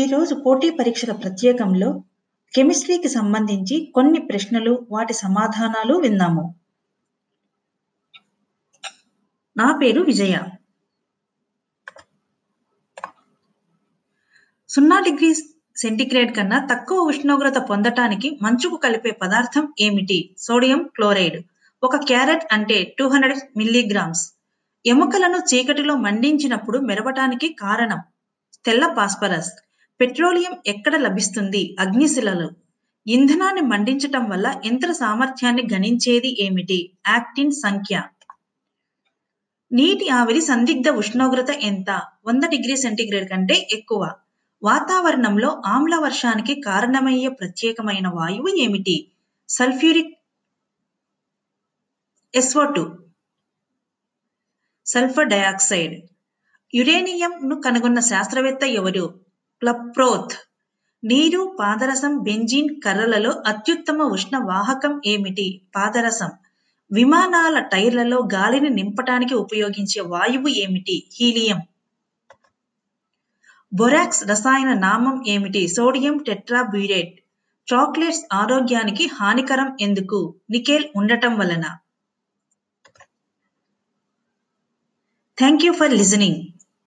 ఈరోజు పోటీ పరీక్షల ప్రత్యేకంలో కెమిస్ట్రీకి సంబంధించి కొన్ని ప్రశ్నలు వాటి సమాధానాలు విన్నాము నా పేరు విజయ. సున్నా డిగ్రీ సెంటిగ్రేడ్ కన్నా తక్కువ ఉష్ణోగ్రత పొందటానికి మంచుకు కలిపే పదార్థం ఏమిటి? Sodium chloride. ఒక క్యారెట్ అంటే టూ హండ్రెడ్ మిల్లీగ్రామ్స్. ఎముకలను చీకటిలో మండించినప్పుడు మెరవటానికి కారణం? తెల్ల పాస్పరస్ పెట్రోలియం ఎక్కడ లభిస్తుంది? అగ్నిశిలలు. ఇంధనాన్ని మండించటం వల్ల యంత్ర సామర్థ్యాన్ని గణించేది ఏమిటి? యాక్టిన్ సంఖ్య. నీటి ఆవిరి సందిగ్ధ ఉష్ణోగ్రత ఎంత? వంద డిగ్రీ సెంటీగ్రేడ్ కంటే ఎక్కువ. వాతావరణంలో ఆమ్ల వర్షానికి కారణమయ్యే ప్రత్యేకమైన వాయువు ఏమిటి? Sulphuric S O. Sulphur dioxide. యురేనియంను కనుగొన్న శాస్త్రవేత్త ఎవరు? ప్లప్రోత్ నీరు పాదరసం బెంజీన్ కర్రలలో అత్యుత్తమ ఉష్ణ వాహకం ఏమిటి? పాదరసం. విమానాల టైర్లలో గాలిని నింపటానికి ఉపయోగించే వాయువు ఏమిటి? హీలియం. బొరాక్స్ రసాయన నామం ఏమిటి? సోడియం టెట్రాబ్యూరేట్. చాక్లెట్స్ ఆరోగ్యానికి హానికరం ఎందుకు? నికెల్ ఉండటం వలన. Thank you for listening.